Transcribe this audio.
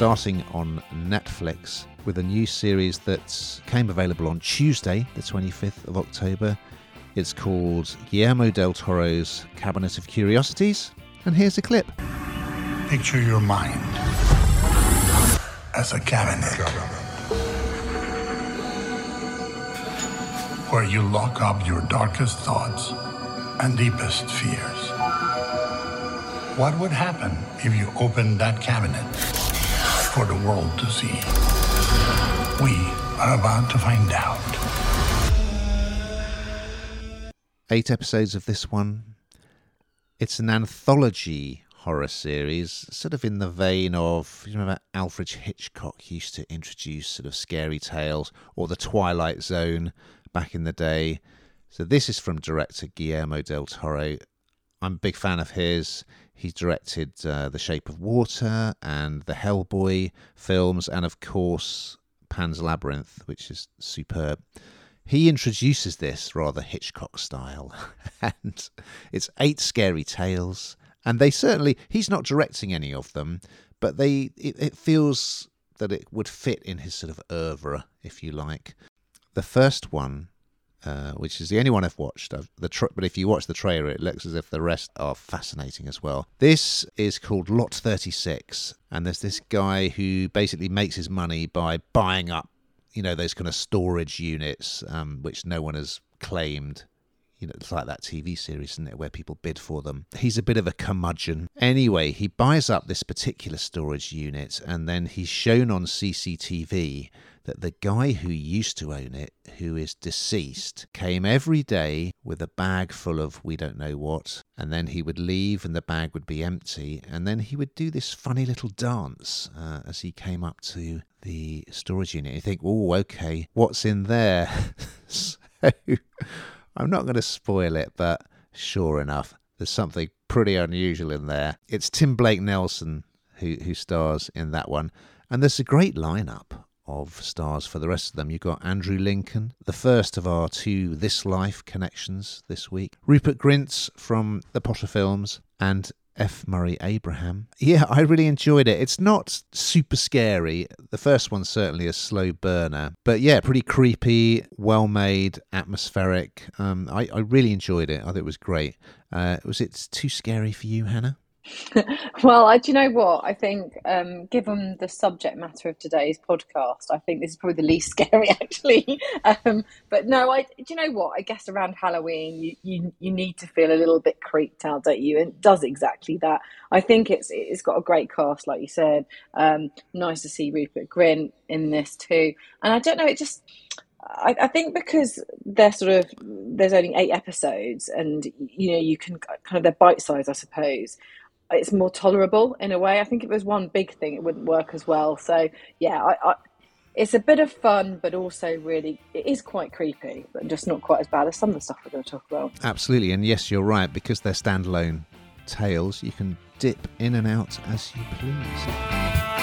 starting on Netflix with a new series that came available on Tuesday, the 25th of October. It's called Guillermo del Toro's Cabinet of Curiosities, and here's a clip. Picture your mind as a cabinet where you lock up your darkest thoughts and deepest fears. What would happen if you opened that cabinet for the world to see? We are about to find out. Eight episodes of this one. It's an anthology horror series, sort of in the vein of you remember Alfred Hitchcock used to introduce sort of scary tales or the Twilight Zone back in the day. So this is from director Guillermo del Toro. I'm a big fan of his. He's directed uh, The Shape of Water and the Hellboy films, and of course Pan's Labyrinth, which is superb. He introduces this rather Hitchcock style, and it's eight scary tales and they certainly he's not directing any of them, but they it, it feels that it would fit in his sort of oeuvre, if you like. The first one, uh, which is the only one I've watched, I've, the tra- but if you watch the trailer, it looks as if the rest are fascinating as well. This is called Lot 36, and there's this guy who basically makes his money by buying up, you know, those kind of storage units, um, which no one has claimed you know, it's like that TV series, isn't it, where people bid for them. He's a bit of a curmudgeon. Anyway, he buys up this particular storage unit, and then he's shown on CCTV that the guy who used to own it, who is deceased, came every day with a bag full of we don't know what, and then he would leave and the bag would be empty, and then he would do this funny little dance uh, as he came up to the storage unit. You think, oh, okay, what's in there? so I'm not going to spoil it, but sure enough, there's something pretty unusual in there. It's Tim Blake Nelson who, who stars in that one. And there's a great lineup of stars for the rest of them. You've got Andrew Lincoln, the first of our two This Life connections this week, Rupert Grint from the Potter films, and F. Murray Abraham. Yeah, I really enjoyed it. It's not super scary. The first one's certainly a slow burner, but yeah, pretty creepy, well made, atmospheric. Um, I, I really enjoyed it. I thought it was great. Uh, was it too scary for you, Hannah? well, I, do you know what? I think, um, given the subject matter of today's podcast, I think this is probably the least scary, actually. um, but no, I. Do you know what? I guess around Halloween, you, you you need to feel a little bit creeped out, don't you? And it does exactly that. I think it's it's got a great cast, like you said. Um, nice to see Rupert Grint in this too. And I don't know, it just. I, I, think because they're sort of there's only eight episodes and you know you can kind of they're bite size I suppose it's more tolerable in a way. I think if it was one big thing, it wouldn't work as well. So yeah, I, I, it's a bit of fun, but also really it is quite creepy, but just not quite as bad as some of the stuff we're going to talk about. Absolutely, and yes, you're right because they're standalone tales. You can dip in and out as you please.